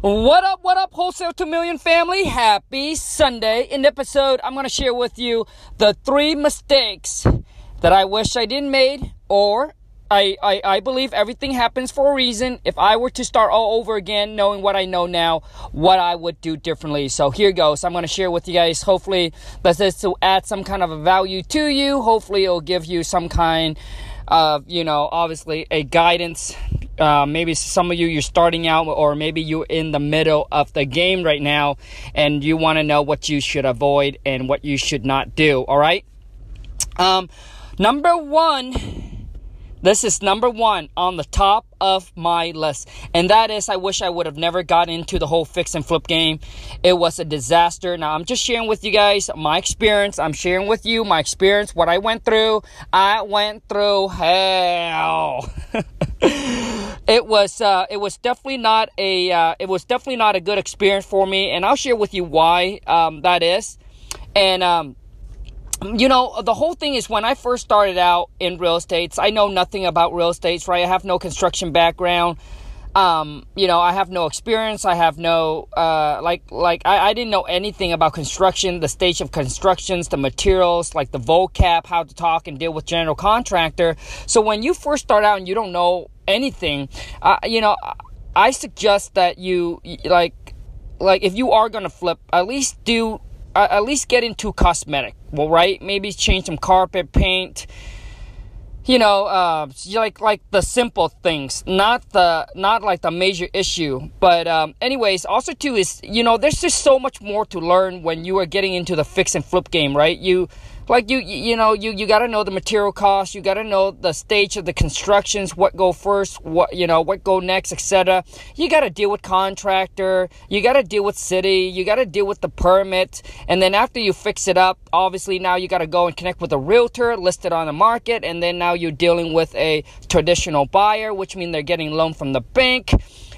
What up, what up, Wholesale 2 Million family? Happy Sunday. In the episode, I'm going to share with you the three mistakes that I wish I didn't made or I, I, I believe everything happens for a reason. If I were to start all over again, knowing what I know now, what I would do differently. So here goes. I'm going to share with you guys. Hopefully, this is to add some kind of a value to you. Hopefully, it'll give you some kind of, you know, obviously a guidance uh, maybe some of you you're starting out or maybe you're in the middle of the game right now and you want to know what you should avoid and what you should not do all right um, number one this is number one on the top of my list. And that is, I wish I would have never got into the whole fix and flip game. It was a disaster. Now, I'm just sharing with you guys my experience. I'm sharing with you my experience, what I went through. I went through hell. it was, uh, it was definitely not a, uh, it was definitely not a good experience for me. And I'll share with you why, um, that is. And, um, you know, the whole thing is when I first started out in real estates, I know nothing about real estates, right? I have no construction background. Um, you know, I have no experience. I have no, uh, like, like, I, I didn't know anything about construction, the stage of constructions, the materials, like the vocab, how to talk and deal with general contractor. So when you first start out and you don't know anything, uh, you know, I suggest that you, like, like, if you are gonna flip, at least do at least get into cosmetic. Well, right? Maybe change some carpet, paint. You know, uh, like like the simple things, not the not like the major issue. But um, anyways, also too is you know there's just so much more to learn when you are getting into the fix and flip game, right? You like you you know you you got to know the material costs you got to know the stage of the constructions what go first what you know what go next etc you got to deal with contractor you got to deal with city you got to deal with the permit and then after you fix it up obviously now you got to go and connect with a realtor listed on the market and then now you're dealing with a traditional buyer which means they're getting loan from the bank.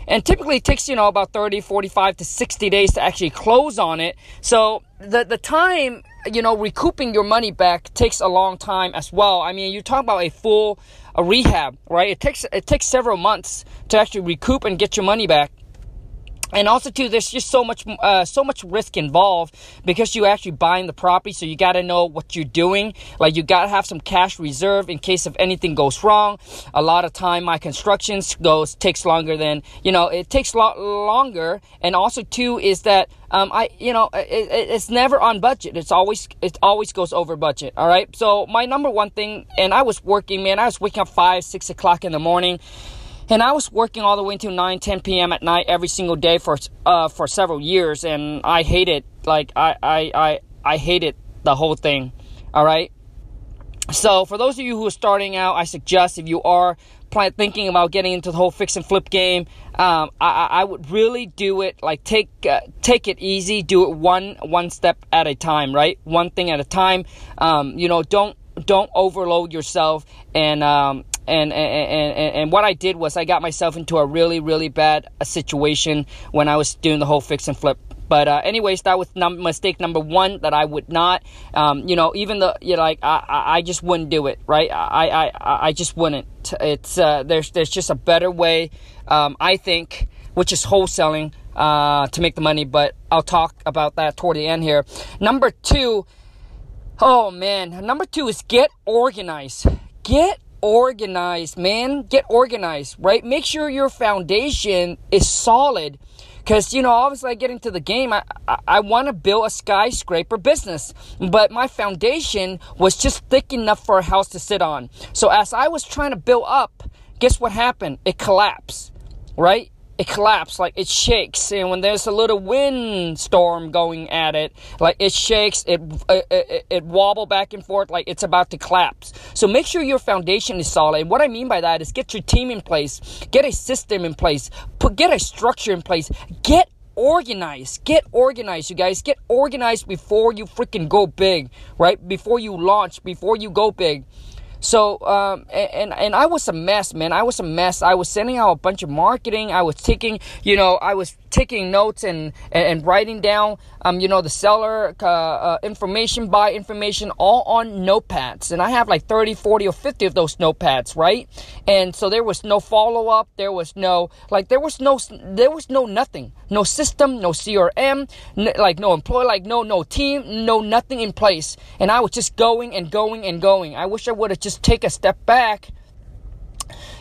And typically it takes you know about 30 45 to 60 days to actually close on it. So the the time you know recouping your money back takes a long time as well. I mean you talk about a full a rehab right? It takes it takes several months to actually recoup and get your money back and also too there's just so much uh, so much risk involved because you actually buying the property so you got to know what you're doing like you got to have some cash reserve in case if anything goes wrong a lot of time my constructions goes takes longer than you know it takes a lot longer and also too is that um, I, you know, it, it's never on budget. It's always, it always goes over budget. All right. So my number one thing, and I was working, man, I was waking up five, six o'clock in the morning and I was working all the way until 9, 10 p.m. at night every single day for uh, for several years, and I hated it. like I I I I hated the whole thing. All right. So for those of you who are starting out, I suggest if you are thinking about getting into the whole fix and flip game, um, I, I would really do it like take uh, take it easy, do it one one step at a time, right? One thing at a time. Um, you know, don't don't overload yourself and um, and, and, and, and what I did was I got myself into a really, really bad situation when I was doing the whole fix and flip. But uh, anyways, that was num- mistake number one that I would not, um, you know, even the you know, like I, I just wouldn't do it, right? I I, I just wouldn't. It's uh, there's there's just a better way, um, I think, which is wholesaling uh, to make the money. But I'll talk about that toward the end here. Number two, oh man, number two is get organized. Get organized, man. Get organized, right? Make sure your foundation is solid. Because, you know, obviously I get into the game, I, I, I want to build a skyscraper business. But my foundation was just thick enough for a house to sit on. So as I was trying to build up, guess what happened? It collapsed, right? It collapses, like it shakes. And when there's a little wind storm going at it, like it shakes, it, it, it, it wobble back and forth like it's about to collapse. So make sure your foundation is solid. And what I mean by that is get your team in place, get a system in place, put, get a structure in place, get organized. Get organized, you guys. Get organized before you freaking go big, right? Before you launch, before you go big. So, um, and, and I was a mess, man. I was a mess. I was sending out a bunch of marketing. I was taking, you know, I was taking notes and, and, and writing down, um, you know, the seller uh, uh, information, buy information, all on notepads. And I have like 30, 40, or 50 of those notepads, right? And so there was no follow up. There was no, like, there was no, there was no nothing. No system, no CRM, n- like no employee, like no, no team, no nothing in place. And I was just going and going and going. I wish I would have just take a step back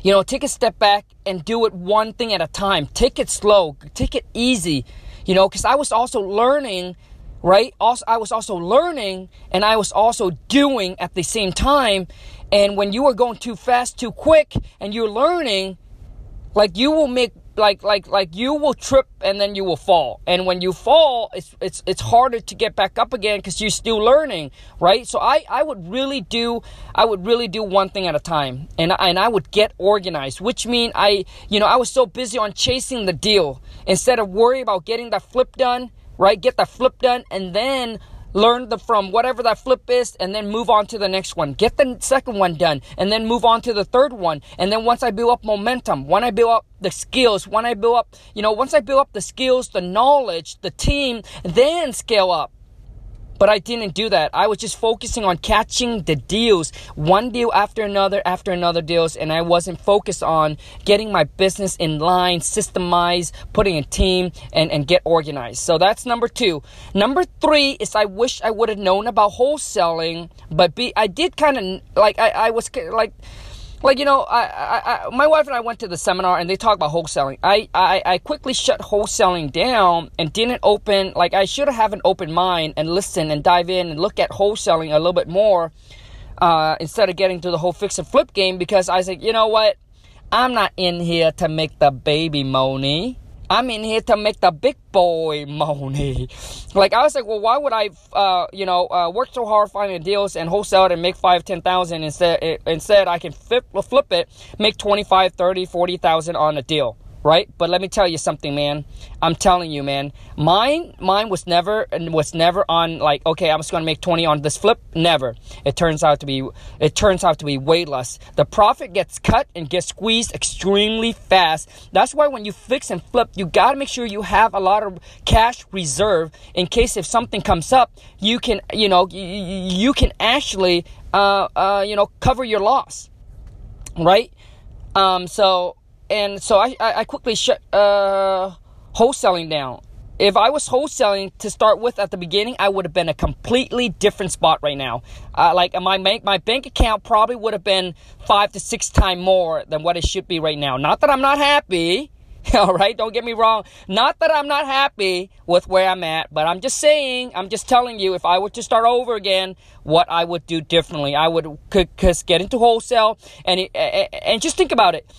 you know, take a step back and do it one thing at a time. Take it slow, take it easy, you know, because I was also learning, right? Also, I was also learning and I was also doing at the same time. And when you are going too fast, too quick, and you're learning, like you will make like like like you will trip and then you will fall. And when you fall it's it's it's harder to get back up again because you're still learning right? So i i would really do i would really do one thing at a time. And and i would get organized which mean i you know i was so busy on chasing the deal. Instead of worry about getting that flip done right get that flip done and then learn the from whatever that flip is and then move on to the next one. Get the second one done and then move on to the third one. And then once i build up momentum when i build up the skills when i build up you know once i build up the skills the knowledge the team then scale up but I didn't do that. I was just focusing on catching the deals, one deal after another after another deals, and I wasn't focused on getting my business in line, systemized, putting a team, and, and get organized. So that's number two. Number three is I wish I would have known about wholesaling, but be I did kind of like I, I was like like you know I, I, I, my wife and i went to the seminar and they talked about wholesaling. I, I i quickly shut wholesaling down and didn't open like i should have an open mind and listen and dive in and look at wholesaling a little bit more uh, instead of getting to the whole fix and flip game because i like you know what? I'm not in here to make the baby money I'm in here to make the big boy money. Like I was like, well, why would I, uh, you know, uh, work so hard finding deals and wholesale it and make five, ten thousand instead? Instead, I can flip, flip it, make twenty five, thirty, forty thousand on a deal right? But let me tell you something, man. I'm telling you, man. Mine, mine was never was never on like, okay, I'm just gonna make 20 on this flip. Never. It turns out to be it turns out to be way less. The profit gets cut and gets squeezed extremely fast. That's why when you fix and flip, you gotta make sure you have a lot of cash reserve in case if something comes up, you can, you know, you, you can actually, uh, uh, you know, cover your loss, right? Um, so and so I, I, quickly shut uh, wholesaling down. If I was wholesaling to start with at the beginning, I would have been a completely different spot right now. Uh, like my bank, my bank account probably would have been five to six times more than what it should be right now. Not that I'm not happy, All right, don't get me wrong. Not that I'm not happy with where I'm at, but I'm just saying, I'm just telling you, if I were to start over again, what I would do differently. I would cause get into wholesale and and just think about it.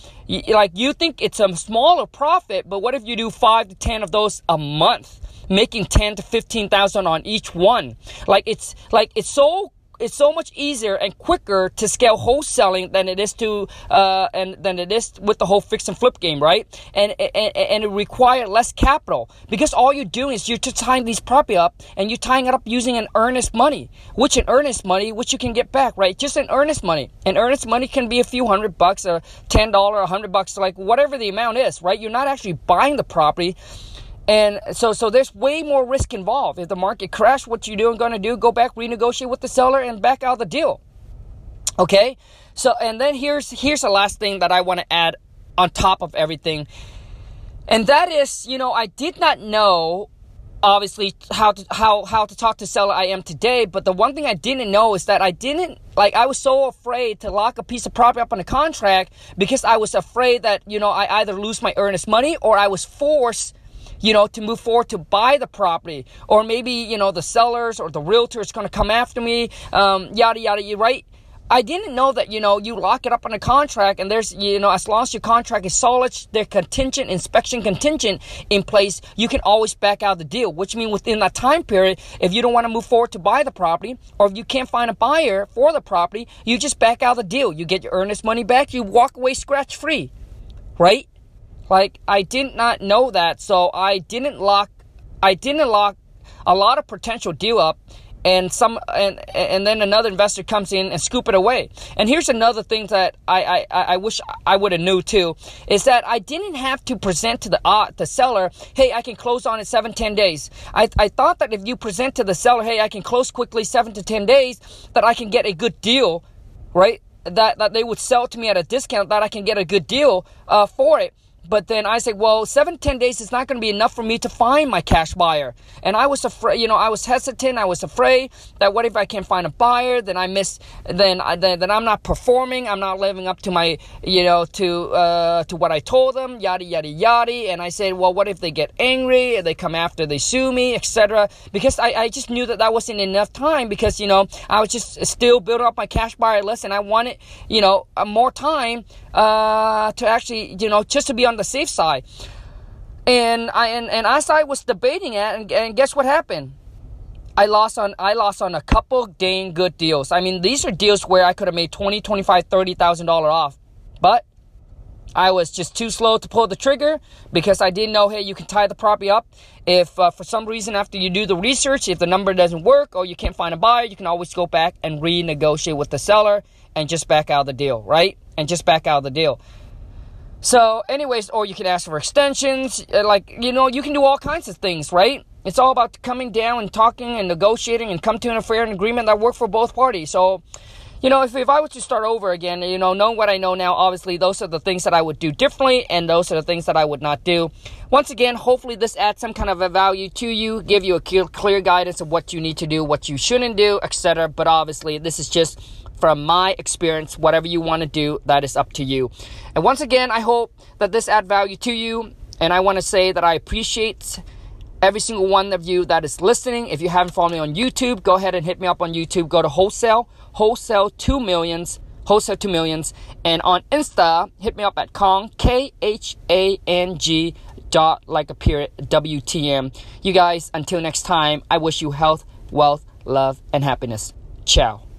Like you think it's a smaller profit, but what if you do five to ten of those a month, making ten to fifteen thousand on each one? Like it's like it's so it's so much easier and quicker to scale wholesaling than it is to uh, and than it is with the whole fix and flip game, right? And and, and it requires less capital because all you're doing is you're just tying these property up and you're tying it up using an earnest money, which an earnest money which you can get back, right? Just an earnest money. An earnest money can be a few hundred bucks, or ten dollar, a hundred bucks, like whatever the amount is, right? You're not actually buying the property and so, so there's way more risk involved. If the market crash, what you doing going to do? Go back, renegotiate with the seller, and back out the deal. Okay. So, and then here's here's the last thing that I want to add on top of everything, and that is, you know, I did not know obviously how to how how to talk to seller I am today. But the one thing I didn't know is that I didn't like I was so afraid to lock a piece of property up on a contract because I was afraid that you know I either lose my earnest money or I was forced you know, to move forward to buy the property. Or maybe, you know, the sellers or the realtor is going to come after me, um, yada, yada, right? I didn't know that, you know, you lock it up on a contract and there's, you know, as long as your contract is solid, the contingent, inspection contingent in place, you can always back out the deal, which means within that time period, if you don't want to move forward to buy the property or if you can't find a buyer for the property, you just back out the deal. You get your earnest money back, you walk away scratch free, right? Like I did not know that, so I didn't lock I didn't lock a lot of potential deal up and some and and then another investor comes in and scoop it away. And here's another thing that I I, I wish I would have knew too is that I didn't have to present to the uh, the seller, hey, I can close on it in seven ten days. I I thought that if you present to the seller, hey, I can close quickly seven to ten days, that I can get a good deal, right? That that they would sell to me at a discount, that I can get a good deal uh, for it. But then I said, well, seven, ten days is not going to be enough for me to find my cash buyer. And I was afraid, you know, I was hesitant. I was afraid that what if I can't find a buyer? Then I miss, then, I, then, then I'm not performing. I'm not living up to my, you know, to, uh, to what I told them, yada, yada, yada. And I said, well, what if they get angry? And They come after, they sue me, etc. Because I, I just knew that that wasn't enough time because, you know, I was just still building up my cash buyer list and I wanted, you know, more time, uh, to actually, you know, just to be on the the safe side. And I and, and as I was debating it, and, and guess what happened? I lost on I lost on a couple dang good deals. I mean, these are deals where I could have made 20, 25, 30,000 dollar off. But I was just too slow to pull the trigger because I didn't know, hey, you can tie the property up. If uh, for some reason after you do the research, if the number doesn't work or you can't find a buyer, you can always go back and renegotiate with the seller and just back out of the deal, right? And just back out of the deal. So, anyways, or you can ask for extensions. Uh, like, you know, you can do all kinds of things, right? It's all about coming down and talking and negotiating and come to an fair agreement that work for both parties. So, you know, if, if I was to start over again, you know, knowing what I know now, obviously those are the things that I would do differently and those are the things that I would not do. Once again, hopefully this adds some kind of a value to you, give you a clear, clear guidance of what you need to do, what you shouldn't do, etc. But obviously, this is just from my experience, whatever you want to do, that is up to you. And once again, I hope that this add value to you. And I want to say that I appreciate every single one of you that is listening. If you haven't followed me on YouTube, go ahead and hit me up on YouTube. Go to wholesale, wholesale two millions, wholesale two millions. And on Insta, hit me up at Khang, K H A N G dot like a period WTM. You guys, until next time, I wish you health, wealth, love, and happiness. Ciao.